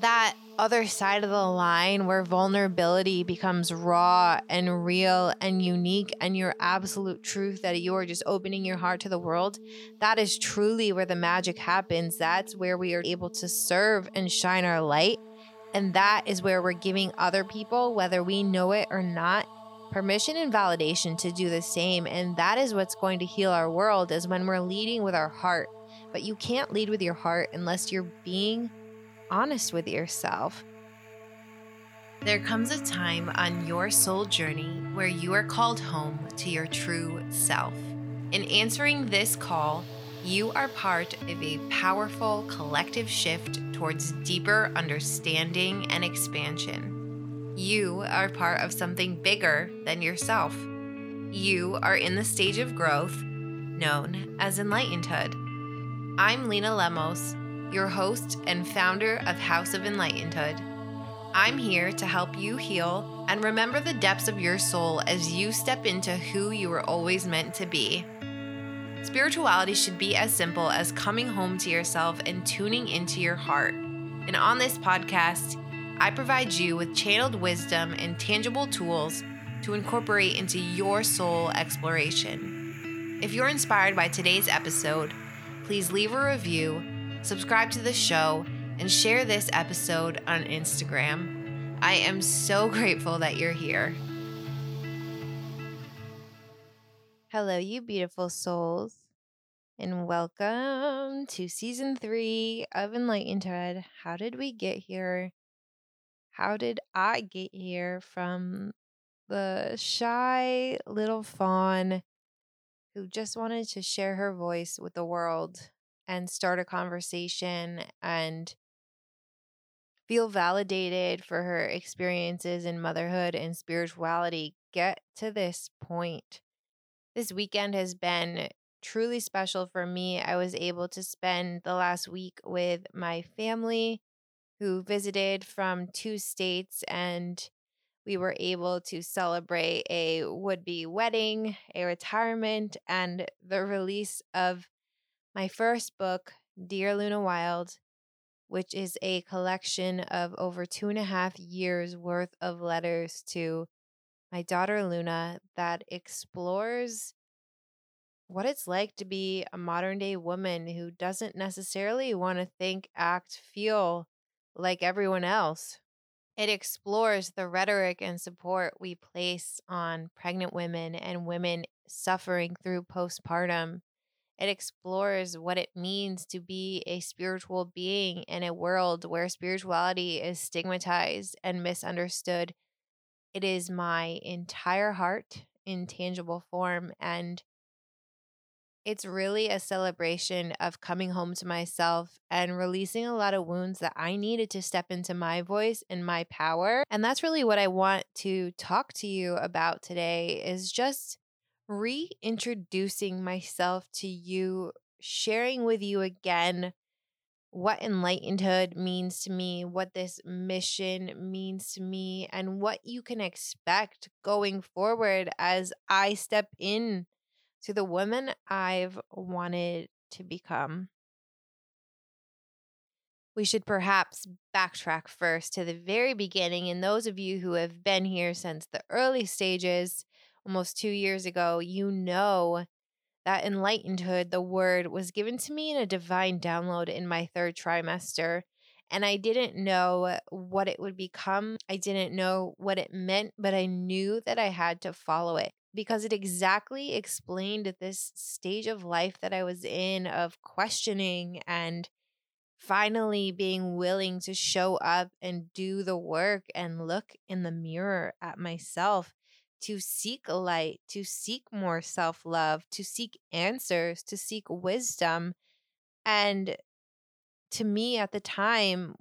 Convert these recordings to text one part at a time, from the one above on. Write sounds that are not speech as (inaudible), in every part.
that other side of the line where vulnerability becomes raw and real and unique and your absolute truth that you are just opening your heart to the world, that is truly where the magic happens. That's where we are able to serve and shine our light. And that is where we're giving other people, whether we know it or not, permission and validation to do the same. And that is what's going to heal our world is when we're leading with our heart. But you can't lead with your heart unless you're being honest with yourself. There comes a time on your soul journey where you are called home to your true self. In answering this call, you are part of a powerful collective shift towards deeper understanding and expansion. You are part of something bigger than yourself. You are in the stage of growth known as enlightenedhood. I'm Lena Lemos your host and founder of House of Enlightenedhood. I'm here to help you heal and remember the depths of your soul as you step into who you were always meant to be. Spirituality should be as simple as coming home to yourself and tuning into your heart. And on this podcast, I provide you with channeled wisdom and tangible tools to incorporate into your soul exploration. If you're inspired by today's episode, please leave a review subscribe to the show, and share this episode on Instagram. I am so (laughs) grateful that you're here. Hello, you beautiful souls, and welcome to season three of Enlightenedhood. How did we get here? How did I get here from the shy little fawn who just wanted to share her voice with the world and start a conversation and feel validated for her experiences in motherhood and spirituality get to this point. This weekend has been truly special for me. I was able to spend the last week with my family who visited from two states and we were able to celebrate a would be wedding, a retirement, and the release of my first book, Dear Luna Wild, which is a collection of over two and a half years worth of letters to my daughter Luna that explores what it's like to be a modern day woman who doesn't necessarily want to think, act, feel like everyone else. It explores the rhetoric and support we place on pregnant women and women suffering through postpartum it explores what it means to be a spiritual being in a world where spirituality is stigmatized and misunderstood. It is my entire heart in tangible form. And it's really a celebration of coming home to myself and releasing a lot of wounds that I needed to step into my voice and my power. And that's really what I want to talk to you about today is just reintroducing myself to you, sharing with you again what enlightenedhood means to me, what this mission means to me, and what you can expect going forward as I step in to the woman I've wanted to become. We should perhaps backtrack first to the very beginning. And those of you who have been here since the early stages, almost two years ago, you know that enlightenedhood, the word, was given to me in a divine download in my third trimester. And I didn't know what it would become. I didn't know what it meant, but I knew that I had to follow it because it exactly explained this stage of life that I was in of questioning and finally being willing to show up and do the work and look in the mirror at myself to seek light, to seek more self love, to seek answers, to seek wisdom. And to me at the time,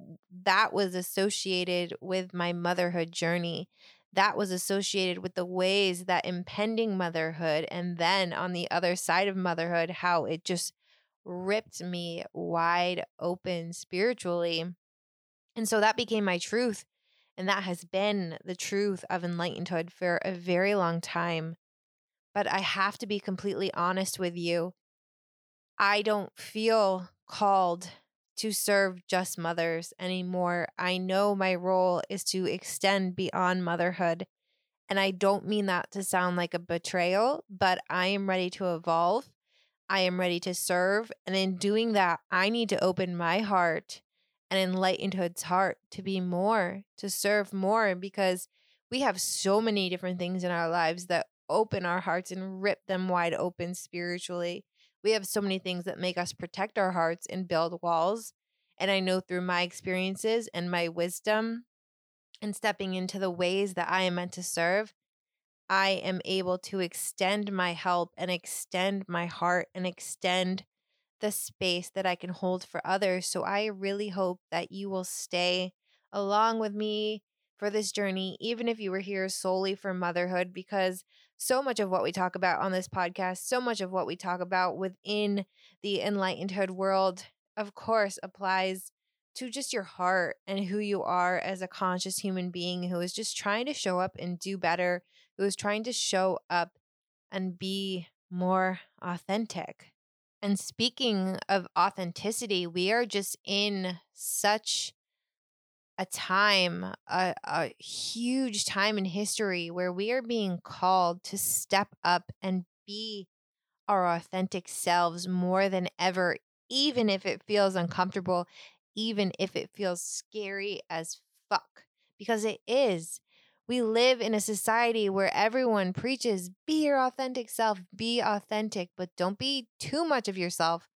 that was associated with my motherhood journey. That was associated with the ways that impending motherhood, and then on the other side of motherhood, how it just ripped me wide open spiritually. And so that became my truth and that has been the truth of enlightenedhood for a very long time. But I have to be completely honest with you. I don't feel called to serve just mothers anymore. I know my role is to extend beyond motherhood. And I don't mean that to sound like a betrayal, but I am ready to evolve. I am ready to serve. And in doing that, I need to open my heart and enlighten its heart to be more, to serve more, because we have so many different things in our lives that open our hearts and rip them wide open spiritually. We have so many things that make us protect our hearts and build walls. And I know through my experiences and my wisdom and stepping into the ways that I am meant to serve, I am able to extend my help and extend my heart and extend the space that I can hold for others. So I really hope that you will stay along with me for this journey, even if you were here solely for motherhood, because so much of what we talk about on this podcast, so much of what we talk about within the enlightenedhood world, of course, applies to just your heart and who you are as a conscious human being who is just trying to show up and do better, who is trying to show up and be more authentic. And speaking of authenticity, we are just in such a time, a, a huge time in history where we are being called to step up and be our authentic selves more than ever, even if it feels uncomfortable, even if it feels scary as fuck, because it is. We live in a society where everyone preaches be your authentic self, be authentic, but don't be too much of yourself,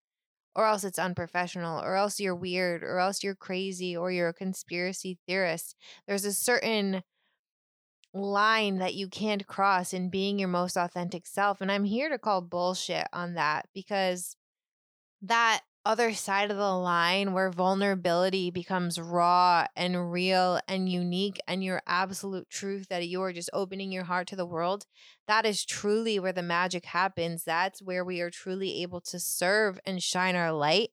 or else it's unprofessional, or else you're weird, or else you're crazy, or you're a conspiracy theorist. There's a certain line that you can't cross in being your most authentic self. And I'm here to call bullshit on that because that other side of the line where vulnerability becomes raw and real and unique and your absolute truth that you are just opening your heart to the world that is truly where the magic happens. That's where we are truly able to serve and shine our light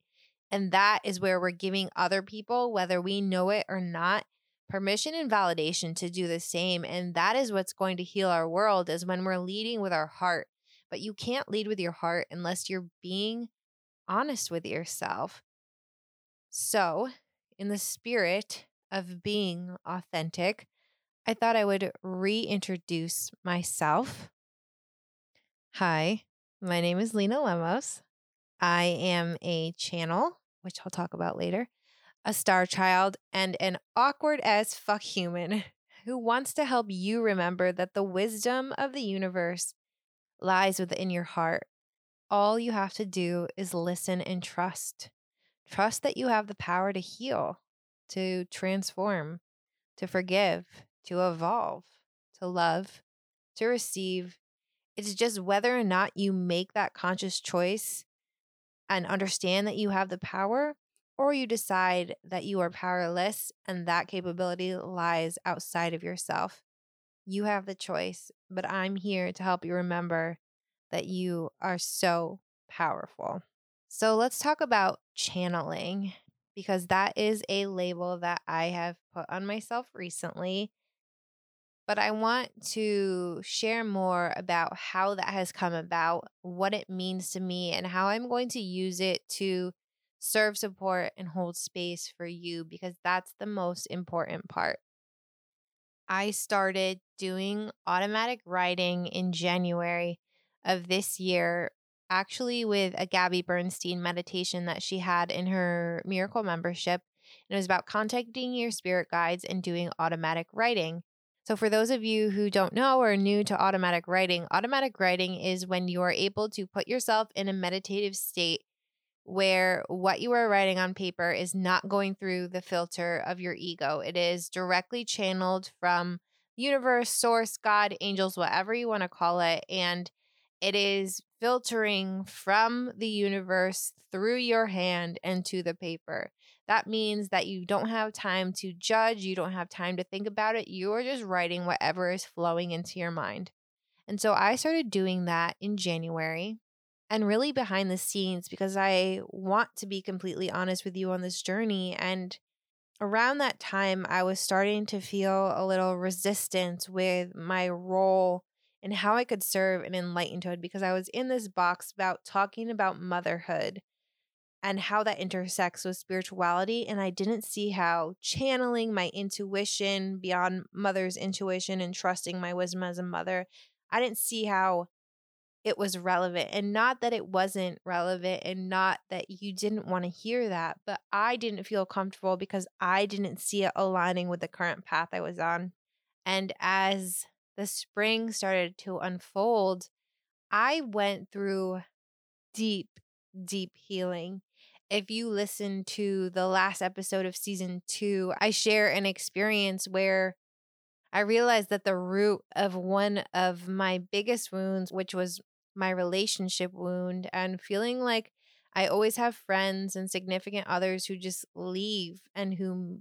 and that is where we're giving other people whether we know it or not permission and validation to do the same and that is what's going to heal our world is when we're leading with our heart. But you can't lead with your heart unless you're being honest with yourself. So, in the spirit of being authentic, I thought I would reintroduce myself. Hi, my name is Lena Lemos. I am a channel, which I'll talk about later, a star child, and an awkward as fuck human (laughs) who wants to help you remember that the wisdom of the universe lies within your heart all you have to do is listen and trust. Trust that you have the power to heal, to transform, to forgive, to evolve, to love, to receive. It's just whether or not you make that conscious choice and understand that you have the power, or you decide that you are powerless and that capability lies outside of yourself. You have the choice, but I'm here to help you remember that you are so powerful. So let's talk about channeling because that is a label that I have put on myself recently. But I want to share more about how that has come about, what it means to me, and how I'm going to use it to serve, support, and hold space for you because that's the most important part. I started doing automatic writing in January of this year, actually with a Gabby Bernstein meditation that she had in her miracle membership. And it was about contacting your spirit guides and doing automatic writing. So, for those of you who don't know or are new to automatic writing, automatic writing is when you are able to put yourself in a meditative state where what you are writing on paper is not going through the filter of your ego. It is directly channeled from universe, source, God, angels, whatever you want to call it. And it is filtering from the universe through your hand into the paper. That means that you don't have time to judge, you don't have time to think about it. You are just writing whatever is flowing into your mind. And so I started doing that in January and really behind the scenes because I want to be completely honest with you on this journey. And around that time, I was starting to feel a little resistance with my role and how I could serve an enlightenedhood because I was in this box about talking about motherhood. and how that intersects with spirituality. And I didn't see how channeling my intuition beyond mother's intuition and trusting my wisdom as a mother, I didn't see how it was relevant. And not that it wasn't relevant and not that you didn't want to hear that, but I didn't feel comfortable because I didn't see it aligning with the current path I was on. And as the spring started to unfold, I went through deep, deep healing. If you listen to the last episode of season two, I share an experience where I realized that the root of one of my biggest wounds, which was my relationship wound, and feeling like I always have friends and significant others who just leave and who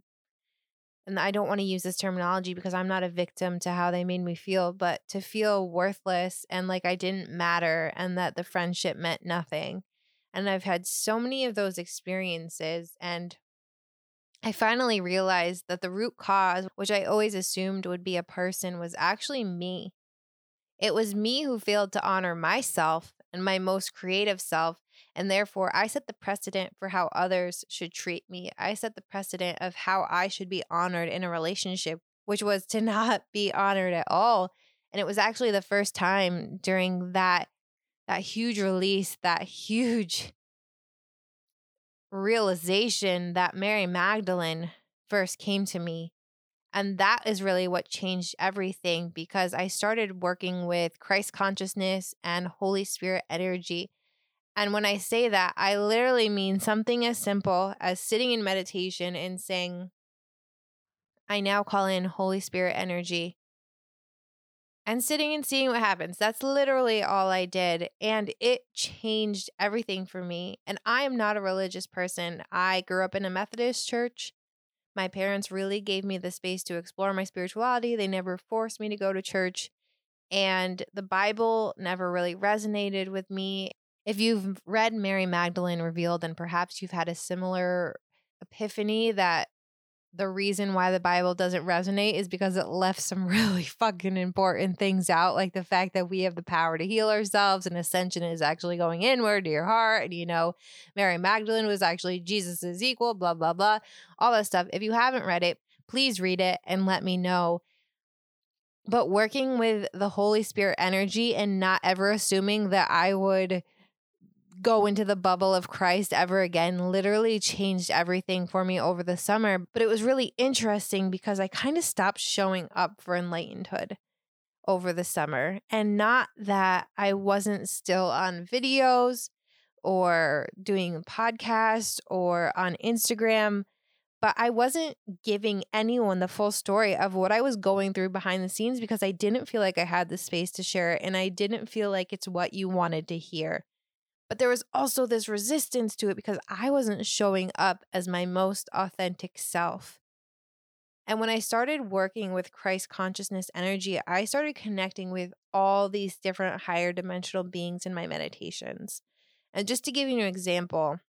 and I don't want to use this terminology because I'm not a victim to how they made me feel, but to feel worthless and like I didn't matter and that the friendship meant nothing. And I've had so many of those experiences. And I finally realized that the root cause, which I always assumed would be a person, was actually me. It was me who failed to honor myself and my most creative self and therefore, I set the precedent for how others should treat me. I set the precedent of how I should be honored in a relationship, which was to (laughs) not be honored at all. And it was actually the first time during that that huge release, that huge realization that Mary Magdalene first came to me. And that is really what changed everything because I started working with Christ consciousness and Holy Spirit energy. And when I say that, I literally mean something as simple as sitting in meditation and saying, I now call in Holy Spirit energy and sitting and seeing what happens. That's literally all I did. And it changed everything for me. And I am not a religious person. I grew up in a Methodist church. My parents really gave me the space to explore my spirituality. They never forced me to go to church. And the Bible never really resonated with me. If you've read Mary Magdalene Revealed, then perhaps you've had a similar epiphany that the reason why the Bible doesn't resonate is because it left some (laughs) really fucking important things out, like the fact that we have the power to heal ourselves and ascension is actually going inward to your heart. And, you know, Mary Magdalene was actually Jesus's equal, blah, blah, blah, all that stuff. If you haven't read it, please read it and let me know. But working with the Holy Spirit energy and not ever assuming that I would go into the bubble of Christ ever again literally changed everything for me over the summer. But it was really interesting because I kind of stopped showing up for enlightenedhood over the summer. And not that I wasn't still on videos or doing podcasts or on Instagram, but I wasn't giving anyone the full story of what I was going through behind the scenes because I didn't feel like I had the space to share it and I didn't feel like it's what you wanted to hear. But there was also this resistance to it because I wasn't showing up as my most authentic self. And when I started working with Christ consciousness energy, I started connecting with all these different higher dimensional beings in my meditations. And just to give you an example,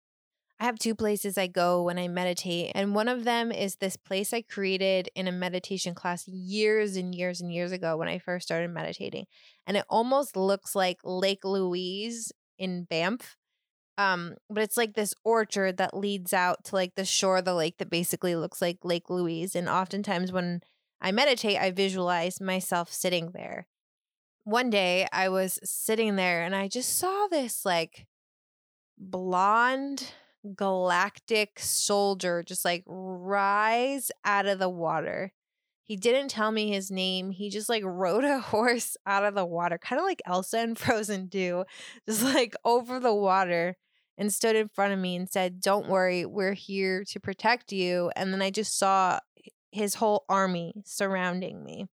I have two places I go when I meditate, and one of them is this place I created in a meditation class years and years and years ago when I first started meditating. And it almost looks like Lake Louise in Banff. Um, but it's like this orchard that leads out to like the shore of the lake that basically looks like Lake Louise. And oftentimes when I meditate, I visualize myself sitting there. One day I was sitting there and I just saw this like blonde galactic soldier just like rise out of the water. He didn't tell me his name. He just like (laughs) rode a horse out of the water, kind of like Elsa and (laughs) Frozen do, just like over the water and stood in front of me and said, Don't worry, we're here to protect you. And then I just saw his whole army surrounding me.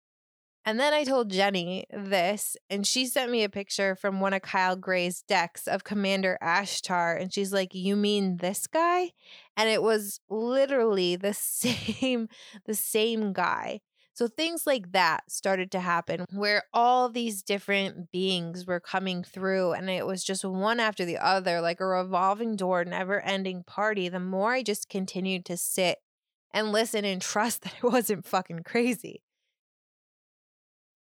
And then I told Jenny this, and she sent me a picture from one of Kyle Gray's decks of Commander Ashtar. And she's like, You mean this guy? And it was literally the (laughs) same, the same guy. So things like that started to happen where all these different beings were coming through and it was just one after the other, like a revolving door, never ending party. The more I just continued to sit and listen and trust (laughs) that it wasn't fucking crazy.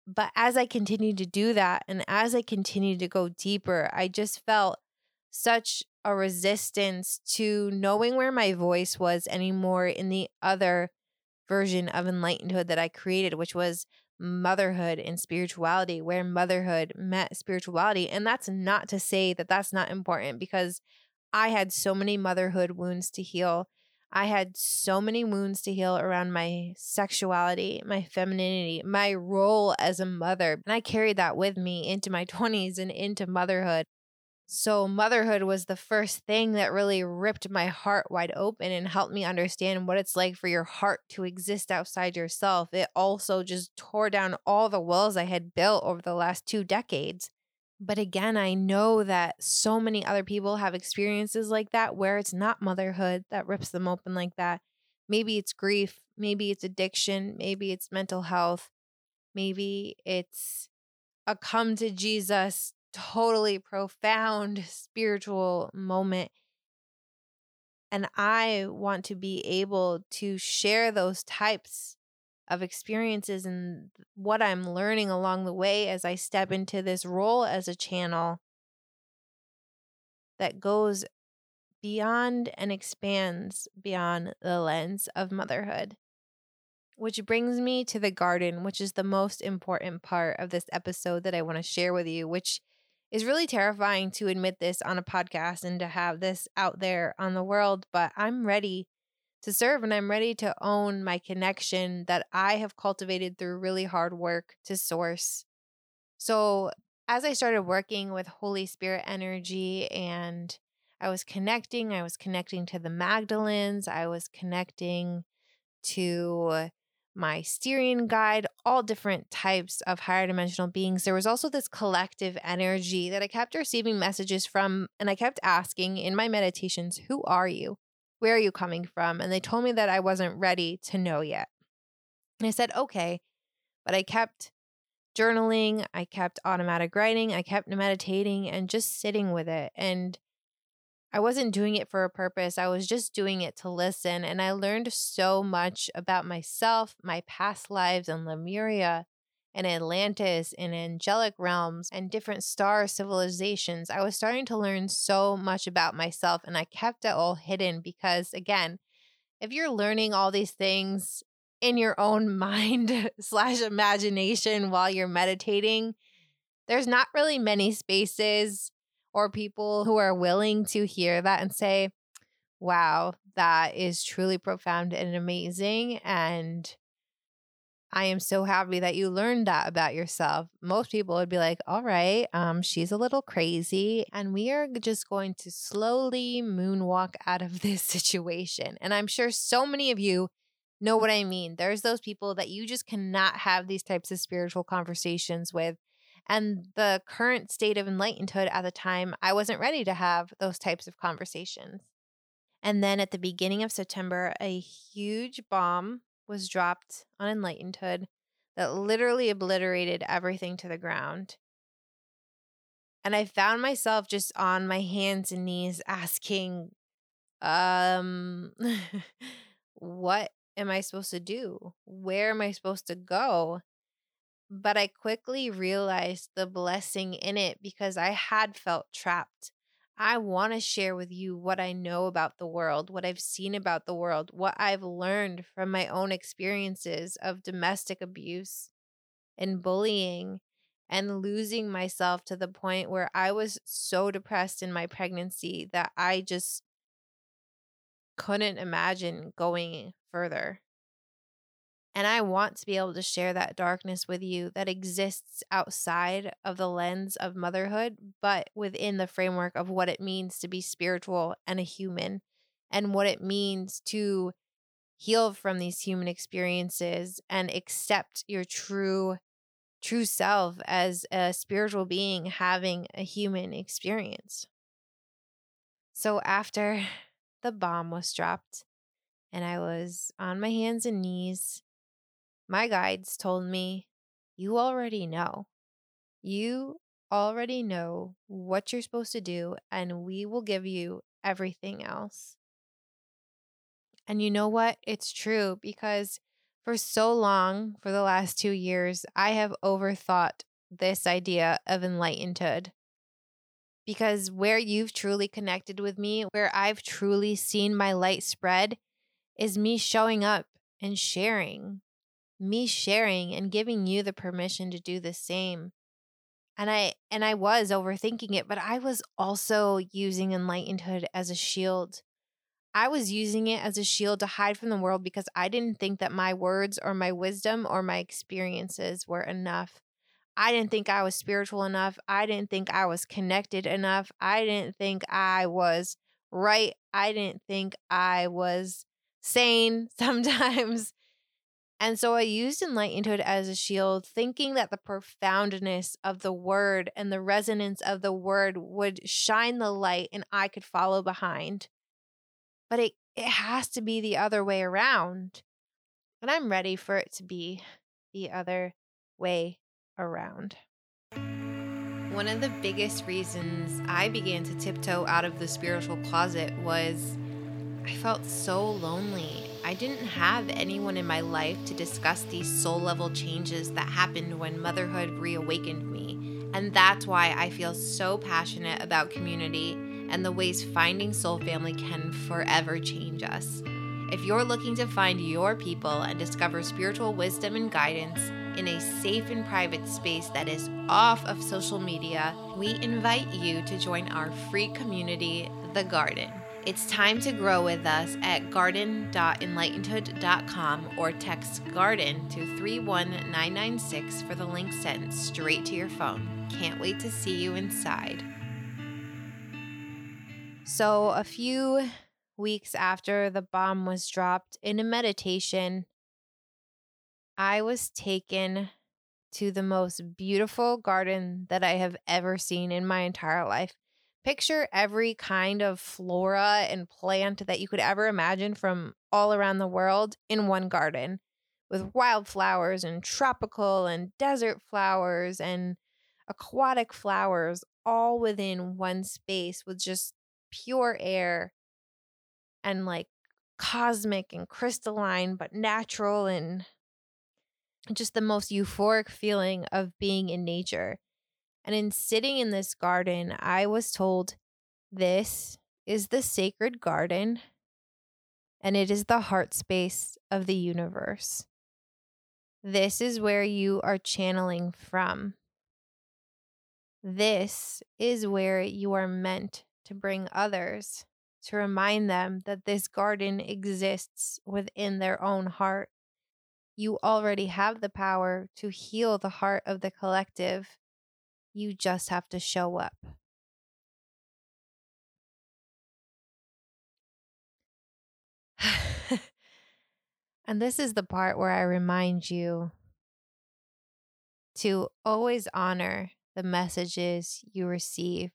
But as I continued to do that and as I continued to go deeper, I just felt such a resistance to knowing where my voice was anymore in the other version of enlightenedhood that I created, which was motherhood and spirituality, where motherhood met spirituality. And that's not to say that that's not important because I had so many motherhood wounds to heal. I had so many wounds to heal around my sexuality, my femininity, my role as a mother. And I carried that with me into my (laughs) 20s and into motherhood. So, motherhood was the first thing that really ripped my heart wide open and helped me understand what it's like for your heart to exist outside yourself. It also just tore down all the walls I had built over the last two decades. But again, I know that so many other people have experiences like that where it's not motherhood that rips them open like that. Maybe it's grief, maybe it's addiction, maybe it's mental health, maybe it's a come to Jesus totally profound spiritual moment. And I want to be able to share those types of experiences and what I'm learning along the way as I step mm-hmm. into this role as a channel that goes beyond and expands beyond the lens of motherhood. Which brings me to the garden, which is the most important part of this episode that I want to share with you, which is really terrifying to admit this on a podcast and to have this out there on the world, but I'm ready to serve and I'm ready to own my connection that I have cultivated through really hard work to source. So, as I started working with Holy Spirit energy and I was connecting, I was connecting to the Magdalens, I was connecting to my Sirian guide, all different types of higher dimensional beings. There was also this collective energy that I kept receiving messages from, and I kept asking in my meditations, Who are you? Where are you coming from? And they told me that I wasn't ready to know yet. And I said, Okay. But I kept journaling, I kept automatic writing, I kept meditating and just sitting with it. And I wasn't doing it for a purpose. I was just doing it to listen. And I learned so much about myself, my past lives and Lemuria and Atlantis and angelic realms and different star civilizations. I was starting to learn so much about myself and I kept it all hidden because, again, if you're learning all these things in your own (laughs) mind (laughs) slash imagination while you're meditating, there's not really many spaces or people who are willing to hear that and say, wow, that is truly profound and amazing. And I am so happy that you learned that about yourself. Most people would be like, all right, um, she's a little crazy. And we are just going to slowly moonwalk out of (laughs) this situation. And I'm sure so many of you know what I mean. There's those people that you just cannot have these types of spiritual conversations with and the current state of enlightenedhood at the time, I wasn't ready to have those types of conversations. And then at the beginning of September, a huge bomb was dropped on enlightenedhood that literally obliterated everything to the ground. And I found myself just on my hands and knees asking, um, (laughs) what am I supposed to do? Where am I supposed to go? But I quickly realized the blessing in it because I had felt trapped. I want to share with you what I know about the world, what I've seen about the world, what I've learned from my own experiences of domestic abuse and bullying and losing myself to the point where I was so depressed in my pregnancy that I just couldn't imagine going further. And I want to be able to share that darkness with you that exists outside of the lens of motherhood, but within the framework of what it means to be spiritual and a human and what it means to heal from these human experiences and accept your true true self as a spiritual being having a human experience. So after the bomb was dropped and I was on my hands and knees my guides told me, You already know. You already know what you're supposed to do, and we will give you everything else. And you know what? It's true because for so long, for the last two years, I have overthought this idea of enlightenedhood. Because where you've truly connected with me, where I've truly seen my light spread, is me showing up and sharing, me sharing and giving you the permission to do the same. And I and I was overthinking it, but I was also using enlightenedhood as a shield. I was using it as a shield to hide from the world because I didn't think that my words or my wisdom or my experiences were enough. I didn't think I was spiritual enough. I didn't think I was connected enough. I didn't think I was right. I didn't think I was sane (laughs) sometimes. And so I used enlightenedhood as a shield, thinking that the profoundness of the word and the resonance of the word would shine the light and I could follow behind. But it, it has to be the other way around. And I'm ready for it to be the other way around. One of the biggest reasons I began to tiptoe out of the spiritual closet was I felt so lonely. I didn't have anyone in my life to discuss these soul level changes that happened when motherhood reawakened me. And that's why I feel so passionate about community and the ways finding soul family can forever change us. If you're looking to find your people and discover spiritual wisdom and guidance in a safe and private space that is off of social media, we invite you to join our free community, The Garden. It's time to grow with us at garden.enlightenedhood.com or text garden to 31996 for the link sent straight to your phone. Can't wait to see you inside. So, a few weeks after the bomb was dropped, in a meditation, I was taken to the most beautiful garden that I have ever seen in my entire life. Picture every kind of flora and plant that you could ever imagine from all around the world in one garden with wildflowers and tropical and desert flowers and aquatic flowers all within one space with just pure air and like cosmic and crystalline but natural and just the most euphoric feeling of being in nature. And in sitting in this garden, I was told this is the sacred garden and it is the heart space of the universe. This is where you are channeling from. This is where you are meant to bring others, to remind them that this garden exists within their own heart you already have the power to heal the heart of the collective. You just have to show up. (laughs) and this is the part where I remind you to always honor the messages you receive.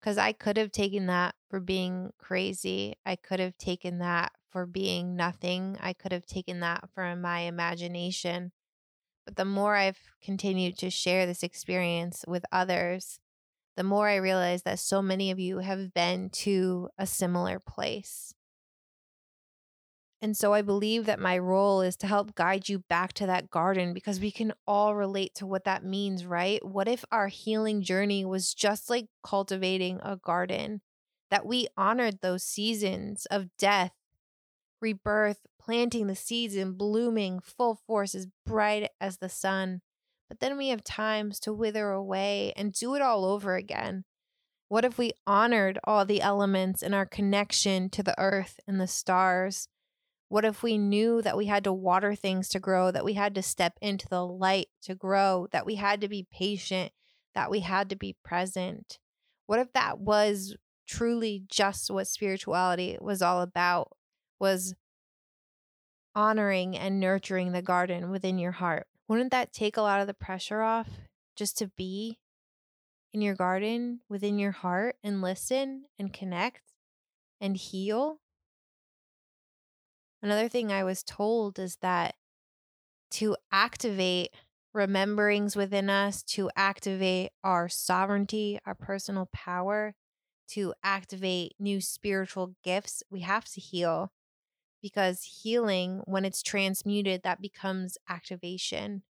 Because I could have taken that for being crazy. I could have taken that for being nothing. I could have taken that for my imagination. But the more I've continued to share this experience with others, the more I realize that so many of you have been to a similar place. And so I believe that my role is to help guide you back to that garden because we can all relate to what that means, right? What if our healing journey was just like cultivating a garden, that we honored those seasons of death rebirth, planting the seeds and blooming full force as bright as the sun. But then we have times to wither away and do it all over again. What if we honored all the elements in our connection to the earth and the stars? What if we knew that we had to water things to grow, that we had to step into the light to grow, that we had to be patient, that we had to be present? What if that was truly just what spirituality was all about? was honoring and nurturing the garden within your heart. Wouldn't that take a lot of the pressure off just to be in your garden within your heart and listen and connect and heal? Another thing I was told is that to activate rememberings within us, to activate our sovereignty, our personal power, to activate new spiritual gifts, we have to heal because healing, when it's transmuted, that becomes activation.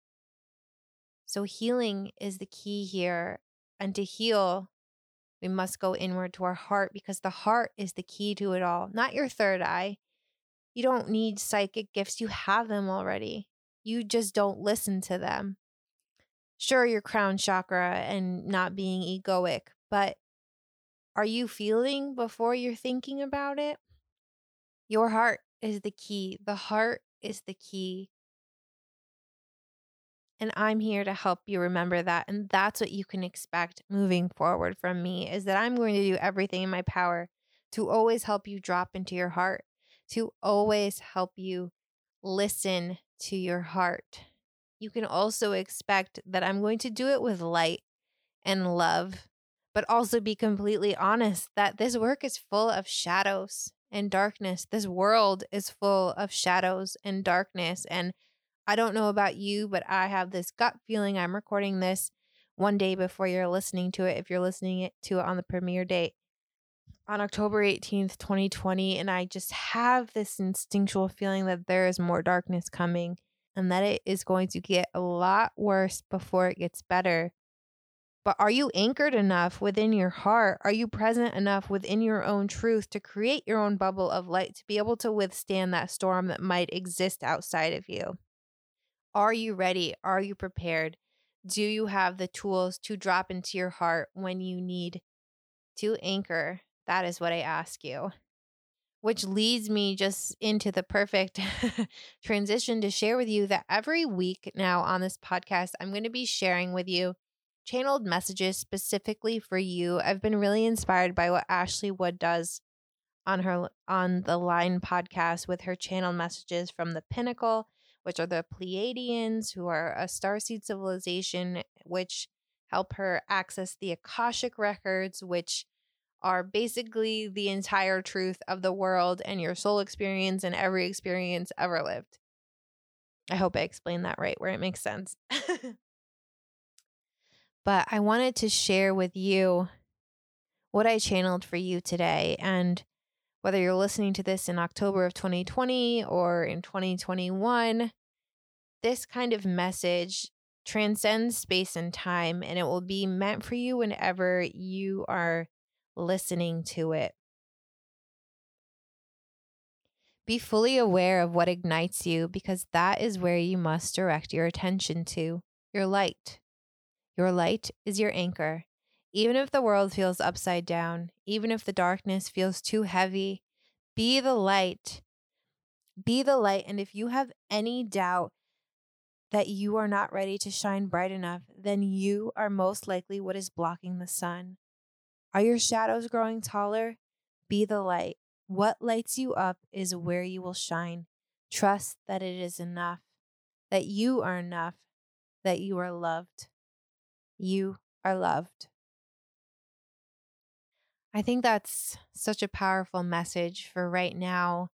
So, healing is the key here. And to heal, We must go inward to our heart because the heart is the key to it all, not your third eye. You don't need psychic gifts, you have them already. You just don't listen to them. Sure, your crown chakra and not being egoic, but are you feeling before you're thinking about it? Your heart is the key. The heart is the key. And I'm here to help you remember that. And that's what you can expect moving forward from me is that I'm going to do everything in my power to always help you drop into your heart, to always help you listen to your heart. You can also expect that I'm going to do it with light and love but also be completely honest that this work is full of shadows and darkness. This world is full of shadows and darkness. And I don't know about you, but I have this gut feeling I'm recording this one day before you're listening to it, if you're listening to it on the premiere date on October 18th, 2020. And I just have this instinctual feeling that there is more darkness coming and that it is going to get a lot worse before it gets better. But are you anchored enough within your heart? Are you present enough within your own truth to create your own bubble of light to be able to withstand that storm that might exist outside of you? Are you ready? Are you prepared? Do you have the tools to drop into your heart when you need to anchor? That is what I ask you. Which leads me just into the perfect (laughs) transition to share with you that every week now on this podcast, I'm going to be sharing with you channeled messages specifically for you. I've been really inspired by what Ashley Wood does on her on the Line podcast with her channeled messages from the Pinnacle, which are the Pleiadians, who are a starseed civilization, which help her access the Akashic records, which are basically the entire truth of the world and your soul experience and every experience ever lived. I hope I explained that right, where it makes sense. (laughs) but I wanted to share with you what I channeled for you today. And whether you're listening to this in October of 2020 or in 2021, this kind of message transcends space and time, and it will be meant for you whenever you are listening to it. Be fully aware of what ignites you because that is where you must direct your attention to your light. Your light is your anchor. Even if the world feels upside down, even if the darkness feels too heavy, be the light. Be the light. And if you have any doubt that you are not ready to shine bright enough, then you are most likely what is blocking the sun. Are your shadows growing taller? Be the light. What lights you up is where you will shine. Trust that it is enough, that you are enough, that you are loved. You are loved. I think that's such a powerful message for right now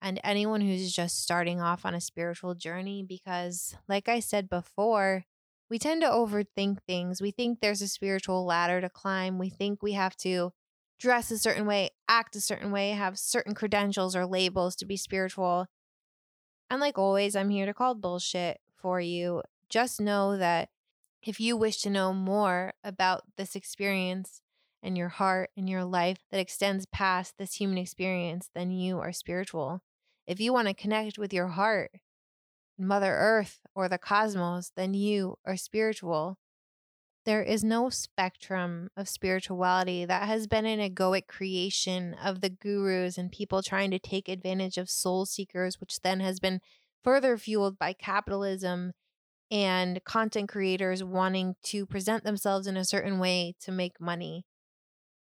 and anyone who's just starting off on a spiritual journey because, like I said before, we tend to overthink things. We think there's a spiritual ladder to climb. We think we have to dress a certain way, act a certain way, have certain credentials or labels to be spiritual. And like always, I'm here to call bullshit for you. Just know that if you wish to know more about this experience and your heart and your life that extends past this human experience, then you are spiritual. If you want to connect with your heart, Mother Earth, or the cosmos, then you are spiritual. There is no spectrum of spirituality that has been an egoic creation of the gurus and people trying to take advantage of soul seekers, which then has been further fueled by capitalism and content creators wanting to present themselves in a certain way to make money,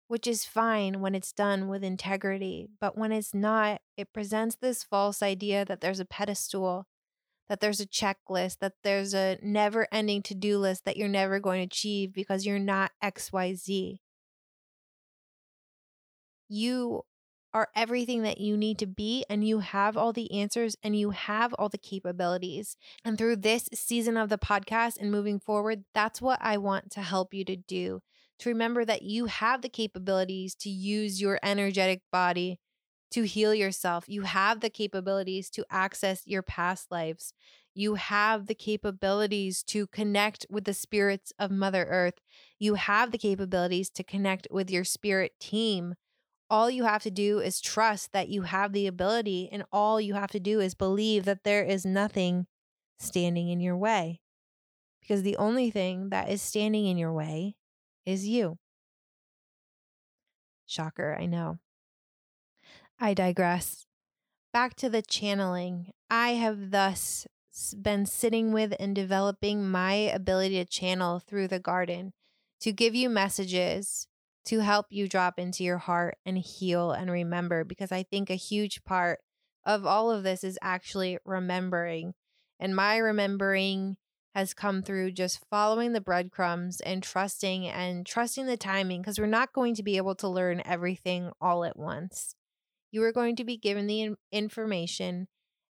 which is fine when it's done with integrity. But when it's not, it presents this false idea that there's a pedestal, that there's a checklist, that there's a never ending to do list that you're never going to achieve because you're not XYZ. You are everything that you need to be, and you have all the answers and you have all the capabilities. And through this season of the podcast and moving forward, that's what I want to help you to do to remember that you have the capabilities to use your energetic body to heal yourself. You have the capabilities to access your past lives. You have the capabilities to connect with the spirits of Mother Earth. You have the capabilities to connect with your spirit team. All you have to do is trust that you have the ability, and all you have to do is believe that there is nothing standing in your way. Because the only thing that is standing in your way is you. Shocker, I know. I digress. Back to the channeling. I have thus been sitting with and developing my ability to channel through the garden, to give you messages, to help you drop into your heart and heal and remember. Because I think a huge part of all of this is actually remembering. And my remembering has come through just following the breadcrumbs and trusting and trusting the timing because we're not going to be able to learn everything all at once. You are going to be given the information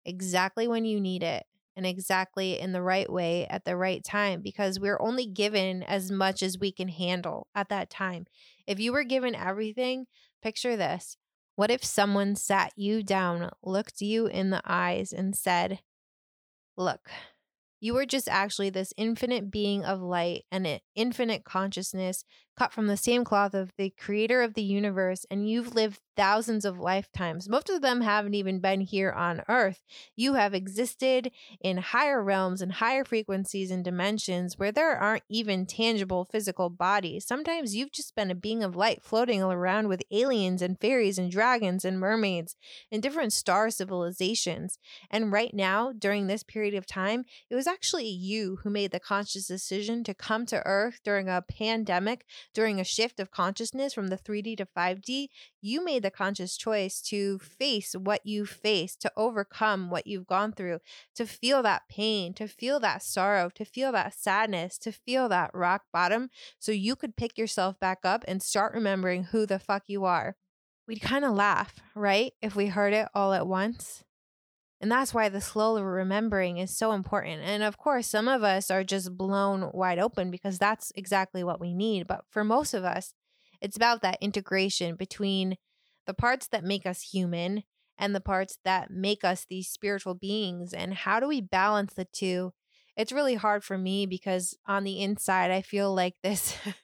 exactly when you need it and exactly in the right way at the right time because we're only given as much as we can handle at that time. If you were given everything, picture this. What if someone sat you down, looked you in the eyes, and said, Look, you are just actually this infinite being of light and an infinite consciousness cut from the same cloth of the creator of the universe, and you've lived thousands of lifetimes. Most of them haven't even been here on earth. You have existed in higher realms and higher frequencies and dimensions where there aren't even tangible physical bodies. Sometimes you've just been a being of light floating around with aliens and fairies and dragons and mermaids in different star civilizations. And right now, during this period of time, it was actually you who made the conscious decision to come to earth during a pandemic during a shift of consciousness from the 3D to 5D, you made the conscious choice to face what you face, to overcome what you've gone through, to feel that pain, to feel that sorrow, to feel that sadness, to feel that rock bottom so you could pick yourself back up and start remembering who the fuck you are. We'd kind of laugh, right? If we heard it all at once. And that's why the slow remembering is so important. And of course, some of us are just blown wide open because that's exactly what we need. But for most of us, it's about that integration between the parts that make us human and the parts that make us these spiritual beings. And how do we balance the two? It's really hard for me because on the inside, I feel like this (laughs)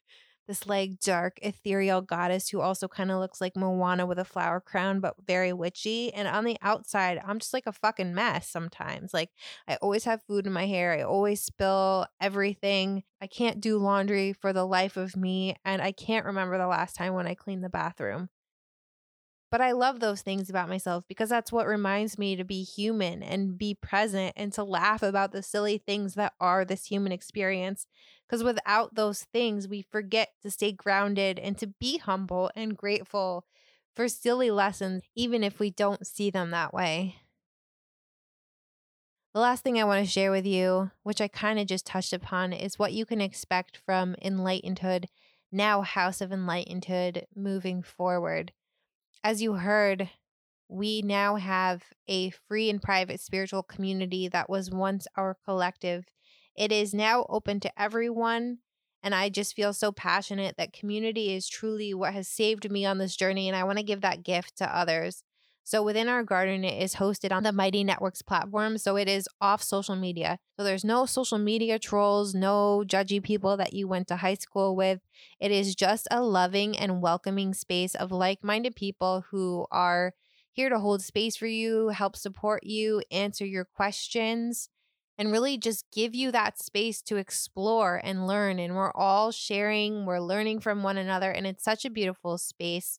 this like dark ethereal goddess who also kind of looks like Moana with a flower crown but very witchy and on the outside I'm just like a fucking mess sometimes like I always have food in my hair I always spill everything I can't do laundry for the life of me and I can't remember the last time when I cleaned the bathroom but I love those things about myself because that's what reminds me to be human and be present and to laugh about the silly things that are this human experience. Because without those things, we forget to stay grounded and to be humble and grateful for silly lessons, even if we don't see them that way. The last thing I want to share with you, which I kind of just touched upon, is what you can expect from Enlightenedhood, now House of Enlightenedhood, moving forward as you heard, we now have a free and private spiritual community that was once our collective. It is now open to everyone. And I just feel so passionate that community is truly what has saved me on this journey. And I want to give that gift to others. So within our garden, it is hosted on the Mighty Networks platform. So it is off social media. So there's no social media trolls, no judgy people that you went to high school with. It is just a loving and welcoming space of like minded people who are here to hold space for you, help support you, answer your questions, and really just give you that space to explore and learn. And we're all sharing, we're learning from one another. And it's such a beautiful space.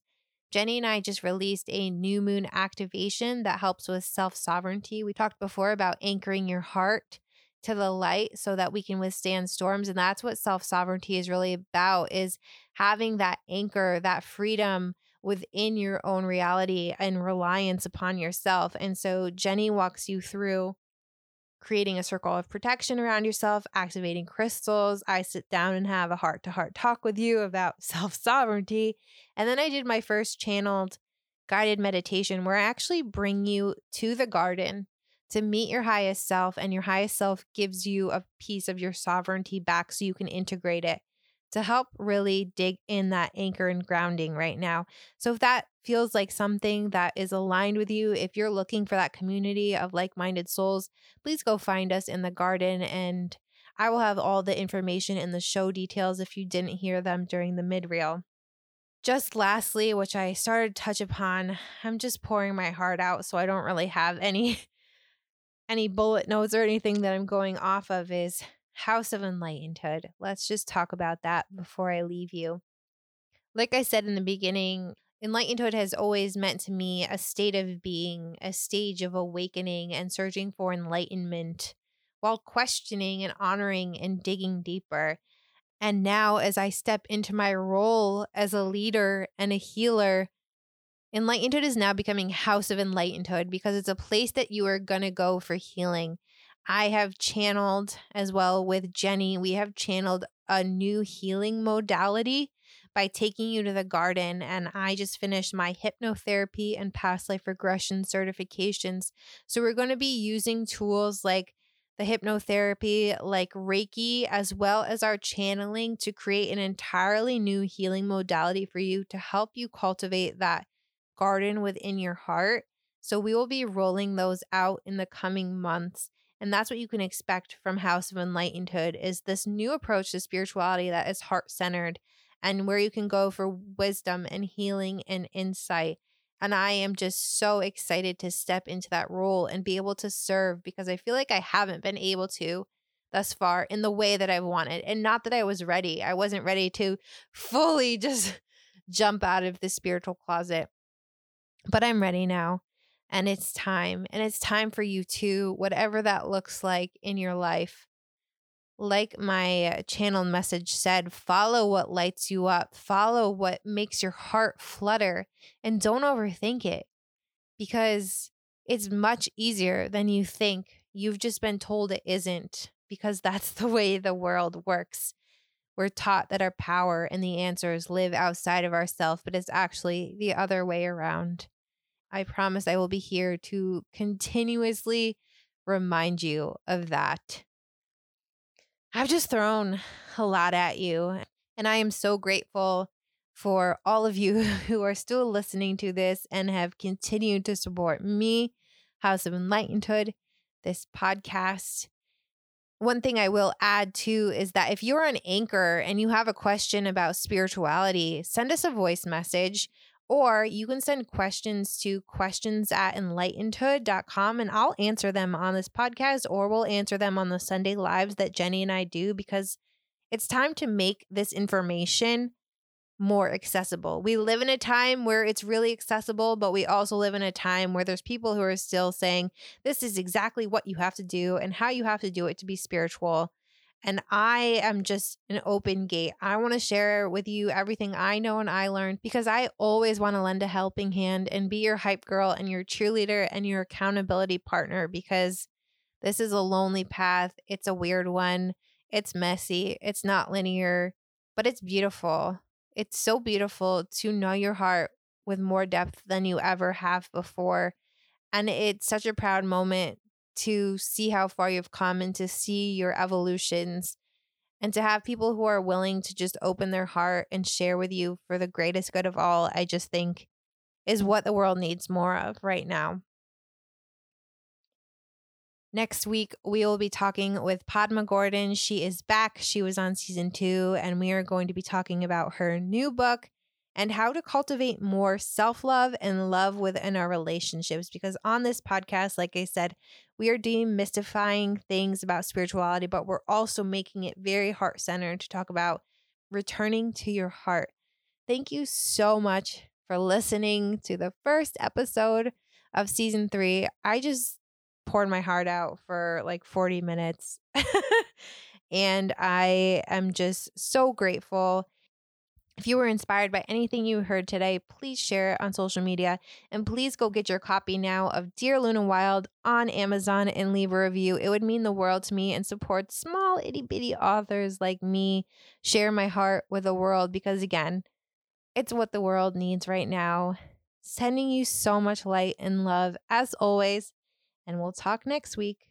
Jenny and I just released a new moon activation that helps with self sovereignty. We talked before about anchoring your heart to the light so that we can withstand storms and that's what self sovereignty is really about is having that anchor, that freedom within your own reality and reliance upon yourself. And so Jenny walks you through creating a circle of protection around yourself, activating crystals. I sit down and have a heart to heart talk with you about (laughs) self sovereignty. And then I did my first channeled guided meditation where I actually bring you to the garden to meet your highest self, and your highest self gives you a piece of your sovereignty back so you can integrate it. To help really dig in that anchor and grounding right now. So if that feels like something that is aligned with you, if you're looking for that community of like minded souls, please go find us in the garden. And I will have all the information in the show details if you didn't hear them during the mid reel. Just lastly, which I started to touch upon, I'm just pouring my heart out, so I don't really have any (laughs) any bullet notes or anything that I'm going off of is House of Enlightenedhood. Let's just talk about that mm. before I leave you. Like I said in the beginning, Enlightenedhood has always meant to me a state of being, a stage of awakening and searching for enlightenment while questioning and honoring and digging deeper. And now, as I step into my role as a leader and a healer, Enlightenedhood is now becoming House of Enlightenedhood because it's a place that you are going to go for healing. I have channeled as well with Jenny, we have channeled a new healing modality by taking you to the garden. And I just finished my hypnotherapy and past life regression certifications. So we're going to be using tools like the hypnotherapy, like Reiki, as well as our channeling to create an entirely new healing modality for you to help you cultivate that garden within your heart. So we will be rolling those out in the coming months. And that's what you can expect from House of Enlightenedhood is this new approach to spirituality that is heart-centered and where you can go for wisdom and healing and insight. And I am just so excited to step into that role and be able to serve because I feel like I haven't been able to thus far in the way that I've wanted. And not that I was ready. I wasn't ready to (laughs) fully just jump out of the spiritual closet. But I'm ready now and it's time. And it's time for you to, whatever that looks like in your life. Like my uh, channel message said, follow what lights you up, follow what makes your heart flutter, and don't overthink it because it's much easier than you think. You've just been told it isn't because (laughs) that's the way the world works. We're taught that our power and the answers live outside of ourselves, but it's actually the other way around. I promise I will be here to continuously remind you of that. I've just thrown a lot at you, and I am so grateful for all of you (laughs) who are still listening to this and have continued to support me, House of Enlightenedhood, this podcast. One thing I will add too is that if you're an anchor and you have a question about spirituality, send us a voice message. Or you can send questions to questions at enlightenedhood.com and I'll answer them on this podcast or we'll answer them on the Sunday lives that Jenny and I do because it's time to make this information more accessible. We live in a time where it's really accessible, but we also live in a time where there's people who are still saying this is exactly what you have to do and how you have to do it to be spiritual. And I am just an open gate. I want to share with you everything I know and I learned because I always want to lend a helping hand and be your hype girl and your cheerleader and your accountability partner because this is a lonely path. It's a weird one. It's messy. It's not linear, but it's beautiful. It's so beautiful to know your heart with more depth than you ever have before. And it's such a proud moment to see how far you've come and to see your evolutions and to have people who are willing to just open their heart and share with you for the greatest good of all, I just think is what the world needs more of right now. Next week, we will be talking with Padma Gordon. She is back. She was on season two, and we are going to be talking about her new book, and how to cultivate more self love and love within our relationships. Because on this podcast, like I said, we are demystifying things about spirituality, but we're also making it very heart centered to talk about returning to your heart. Thank you so much for listening to the first episode of season three. I just poured my heart out for like 40 minutes. (laughs) and I am just so grateful if you were inspired by anything you heard today, please share it on social media and please go get your copy now of Dear Luna Wild on Amazon and leave a review. It would mean the world to me and support small itty bitty authors like me share my heart with the world because, again, it's what the world needs right now. Sending you so much light and love as always, and we'll talk next week.